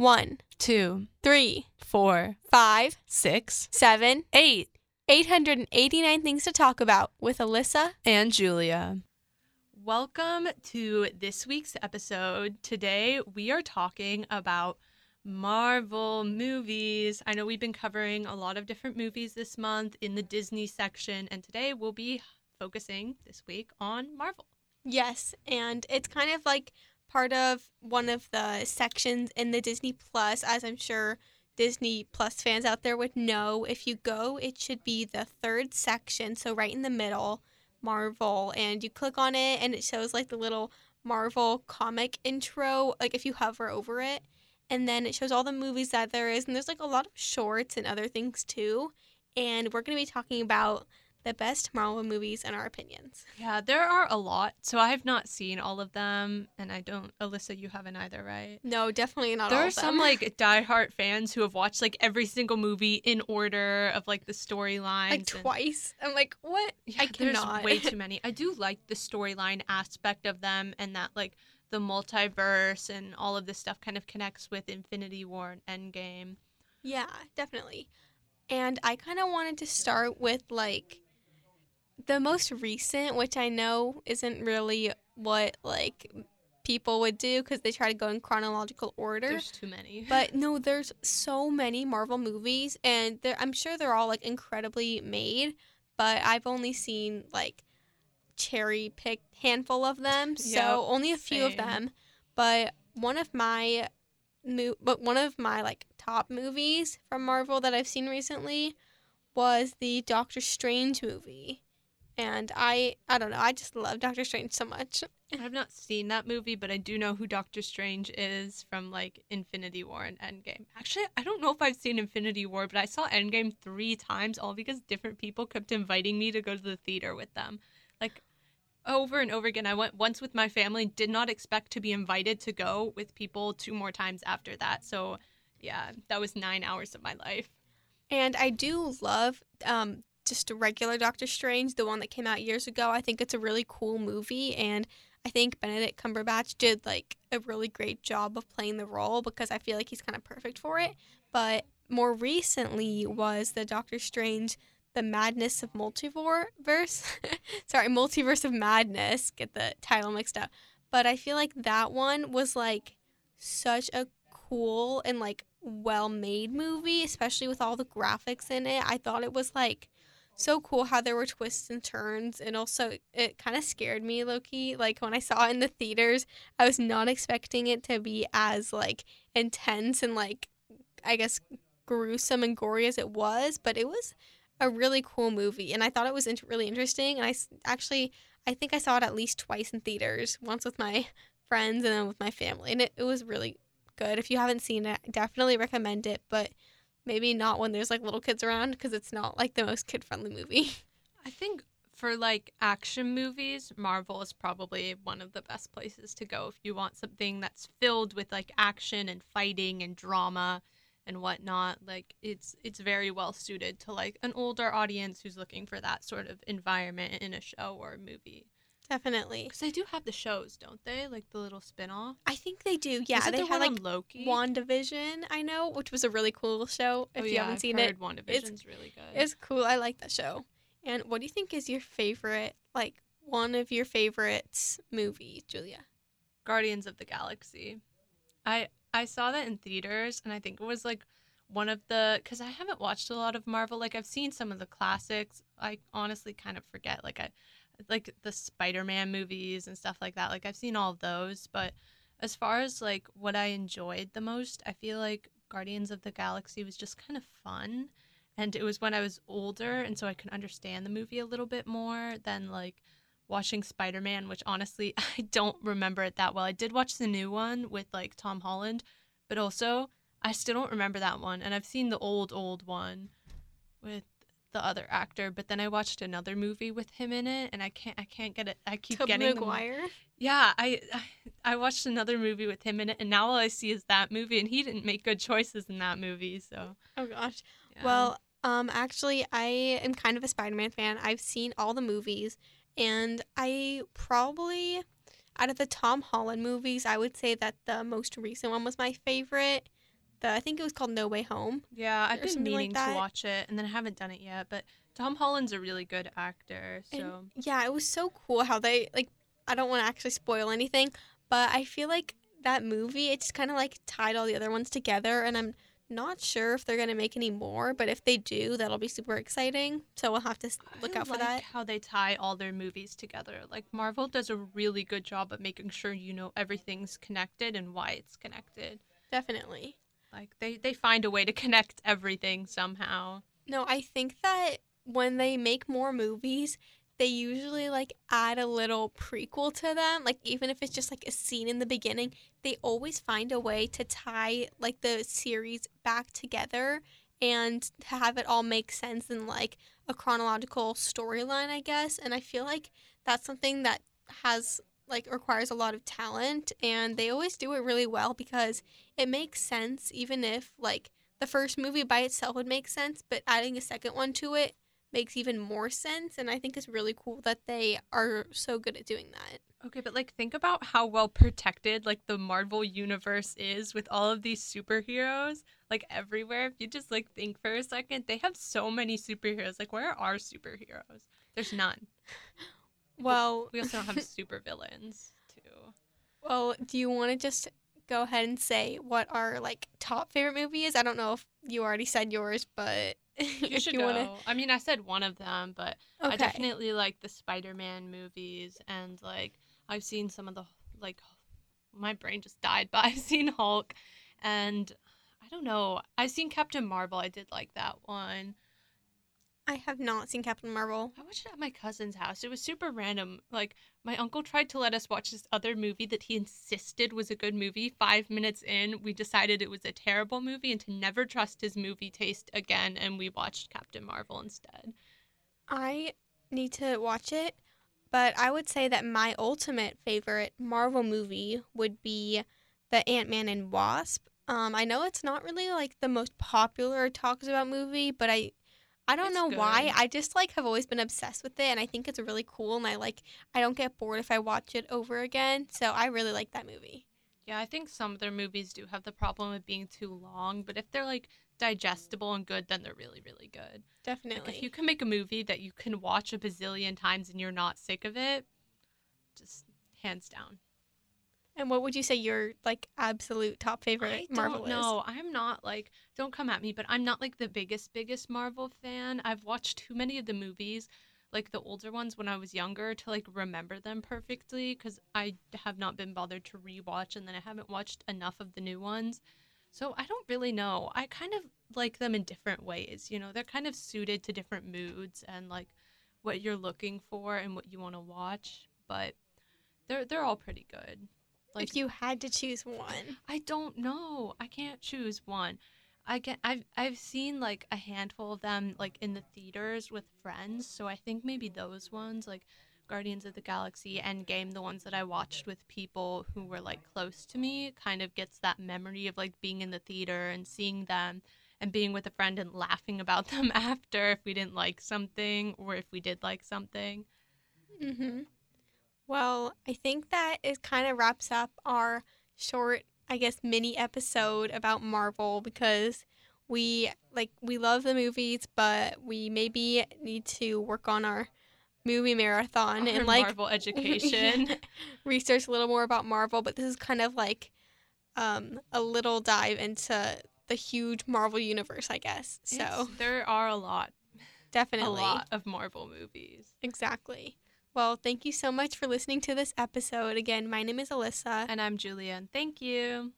One, two, three, four, five, six, seven, eight, 889 things to talk about with Alyssa. and Julia. Welcome to this week's episode. Today we are talking about Marvel movies. I know we've been covering a lot of different movies this month in the Disney section, and today we'll be focusing this week on Marvel. Yes, and it's kind of like part of one of the sections in the Disney Plus, as I'm sure Disney Plus fans out there would know. If you go, it should be the third section, so right in the middle, Marvel, and you click on it, and it shows like the little Marvel comic intro, like if you hover over it. And then it shows all the movies that there is, and there's like a lot of shorts and other things too. And we're going to be talking about the best Marvel movies in our opinions. Yeah, there are a lot. So I have not seen all of them, and I don't. Alyssa, you haven't either, right? No, definitely not. there are some like diehard fans who have watched like every single movie in order of like the storyline, like and- twice. I'm like, what? Yeah, I cannot. There's way too many. I do like the storyline aspect of them and that like the multiverse and all of this stuff kind of connects with Infinity War and Endgame. yeah, definitely. And I kind of wanted to start with like the most recent, which I know isn't really what like people would do because they try to go in chronological order. There's too many. But no, there's so many Marvel movies, and I'm sure they're all like incredibly made. But I've only seen like cherry picked handful of them, so Yep, only a few of them. But one of my, mo- but one of my like top movies from Marvel that I've seen recently was the Doctor Strange movie, and I I don't know, I just love Doctor Strange so much. I've not seen that movie, but I do know who Doctor Strange is from like Infinity War and Endgame. Actually, I don't know if I've seen Infinity War, but I saw Endgame three times, all because different people kept inviting me to go to the theater with them. Like over and over again. I went once with my family, did not expect to be invited to go with people two more times after that. So yeah, that was nine hours of my life. And I do love um, just a regular Doctor Strange, the one that came out years ago. I think it's a really cool movie, and I think Benedict Cumberbatch did like a really great job of playing the role because I feel like he's kind of perfect for it. But more recently was the Doctor Strange, the Madness of Multiverse. Sorry, Multiverse of Madness. Get the title mixed up. But I feel like that one was like such a cool and like well made movie, especially with all the graphics in it. I thought it was like so cool how there were twists and turns and also it kind of scared me lowkey. Like when I saw it in the theaters, I was not expecting it to be as like intense and like I guess gruesome and gory as it was, but it was a really cool movie and I thought it was really interesting and I s- actually I think I saw it at least twice in theaters, once with my friends and then with my family and it, it was really good. If you haven't seen it, definitely recommend it, but maybe not when there's like little kids around because it's not like the most kid friendly movie. I think for like action movies, Marvel is probably one of the best places to go if you want something that's filled with like action and fighting and drama and whatnot. Like it's it's very well suited to like an older audience who's looking for that sort of environment in a show or a movie. Definitely. Because they do have the shows, don't they? Like the little spin-off. I think they do. Yeah, Isn't they had like Loki. WandaVision, I know, which was a really cool show. If oh, you yeah, haven't I've seen heard it, WandaVision's really good. it's cool. I like that show. And what do you think is your favorite, like one of your favorites movies, Julia? Guardians of the Galaxy. I I saw that in theaters and I think it was like one of the cuz I haven't watched a lot of Marvel like I've seen some of the classics. I honestly kind of forget like I like the Spider-Man movies and stuff like that. Like I've seen all of those, but as far as like what I enjoyed the most, I feel like Guardians of the Galaxy was just kind of fun and it was when I was older and so I could understand the movie a little bit more than like watching Spider Man, which honestly I don't remember it that well. I did watch the new one with like Tom Holland, but also I still don't remember that one. And I've seen the old, old one with the other actor, but then I watched another movie with him in it, and I can't, I can't get it. I keep Tobey getting them- Maguire. Yeah, I, I watched another movie with him in it, and now all I see is that movie, and he didn't make good choices in that movie. So, Oh gosh. yeah. Well, um, actually, I am kind of a Spider-Man fan. I've seen all the movies, and I probably, out of the Tom Holland movies, I would say that the most recent one was my favorite. The I think it was called No Way Home. Yeah, I've been something like meaning to watch it, and then I haven't done it yet. But Tom Holland's a really good actor, And- so Yeah, it was so cool how they like. I don't want to actually spoil anything, but I feel like that movie it just kind of like tied all the other ones together, and I'm not sure if they're gonna make any more. But if they do, that'll be super exciting. So we'll have to look I out for like that. How they tie all their movies together. Like Marvel does a really good job of making sure you know everything's connected and why it's connected. Definitely. Like they they find a way to connect everything somehow. No, I think that when they make more movies, they usually like add a little prequel to them. Like even if it's just like a scene in the beginning, they always find a way to tie like the series back together and to have it all make sense in like a chronological storyline, I guess. And I feel like that's something that has like requires a lot of talent and they always do it really well because it makes sense even if like the first movie by itself would make sense, but adding a second one to it makes even more sense. And I think it's really cool that they are so good at doing that. Okay, but like think about how well protected like the Marvel universe is with all of these superheroes like everywhere. If you just like think for a second, they have so many superheroes. Like where are superheroes? There's none. Well, We also don't have super villains too. well, do you want to just go ahead and say what our like top favorite movie is? I don't know if you already said yours, but You should you want to, I mean, I said one of them, but I definitely like the Spider-Man movies and like I've seen some of the like my brain just died, but I've seen Hulk and I don't know. I've seen Captain Marvel. I did like that one. I have not seen Captain Marvel. I watched it at my cousin's house. It was super random. Like my uncle tried to let us watch this other movie that he insisted was a good movie. 5 minutes in, we decided it was a terrible movie and to never trust his movie taste again and we watched Captain Marvel instead. I need to watch it, but I would say that my ultimate favorite Marvel movie would be the Ant Man and Wasp. Um, I know it's not really like the most popular talks about movie, but I, I don't It's know why. I just like have always been obsessed with it, and I think it's really cool. And I like I don't get bored if I watch it over again. So I really like that movie. Yeah, I think some of their movies do have the problem of being too long, but if they're like digestible and good, then they're really, really good. Like Definitely. if you can make a movie that you can watch a bazillion times and you're not sick of it, just hands down. And what would you say your like absolute top favorite I Marvel don't know. I'm not like don't come at me, but I'm not like the biggest biggest Marvel fan. I've watched too many of the movies, like the older ones when I was younger to like remember them perfectly cuz I have not been bothered to rewatch and then I haven't watched enough of the new ones. So I don't really know. I kind of like them in different ways, you know. They're kind of suited to different moods and like what you're looking for and what you want to watch, but they're they're all pretty good. Is. if you had to choose one, I don't know. I can't choose one. I can I've I've seen like a handful of them like in the theaters with friends, so I think maybe those ones like Guardians of the Galaxy Endgame, the ones that I watched with people who were like close to me, kind of gets that memory of like being in the theater and seeing them and being with a friend and laughing about them after if we didn't like something or if we did like something. Mm-hmm. Well, I think that it kind of wraps up our short, I guess, mini episode about Marvel because we like we love the movies, but we maybe need to work on our movie marathon Our and like Marvel education. research a little more about Marvel. But this is kind of like um, a little dive into the huge Marvel universe, I guess. So It's- there are a lot, definitely, a lot of Marvel movies. exactly. Well, thank you so much for listening to this episode. Again, my name is Alyssa. And I'm Julia, thank you.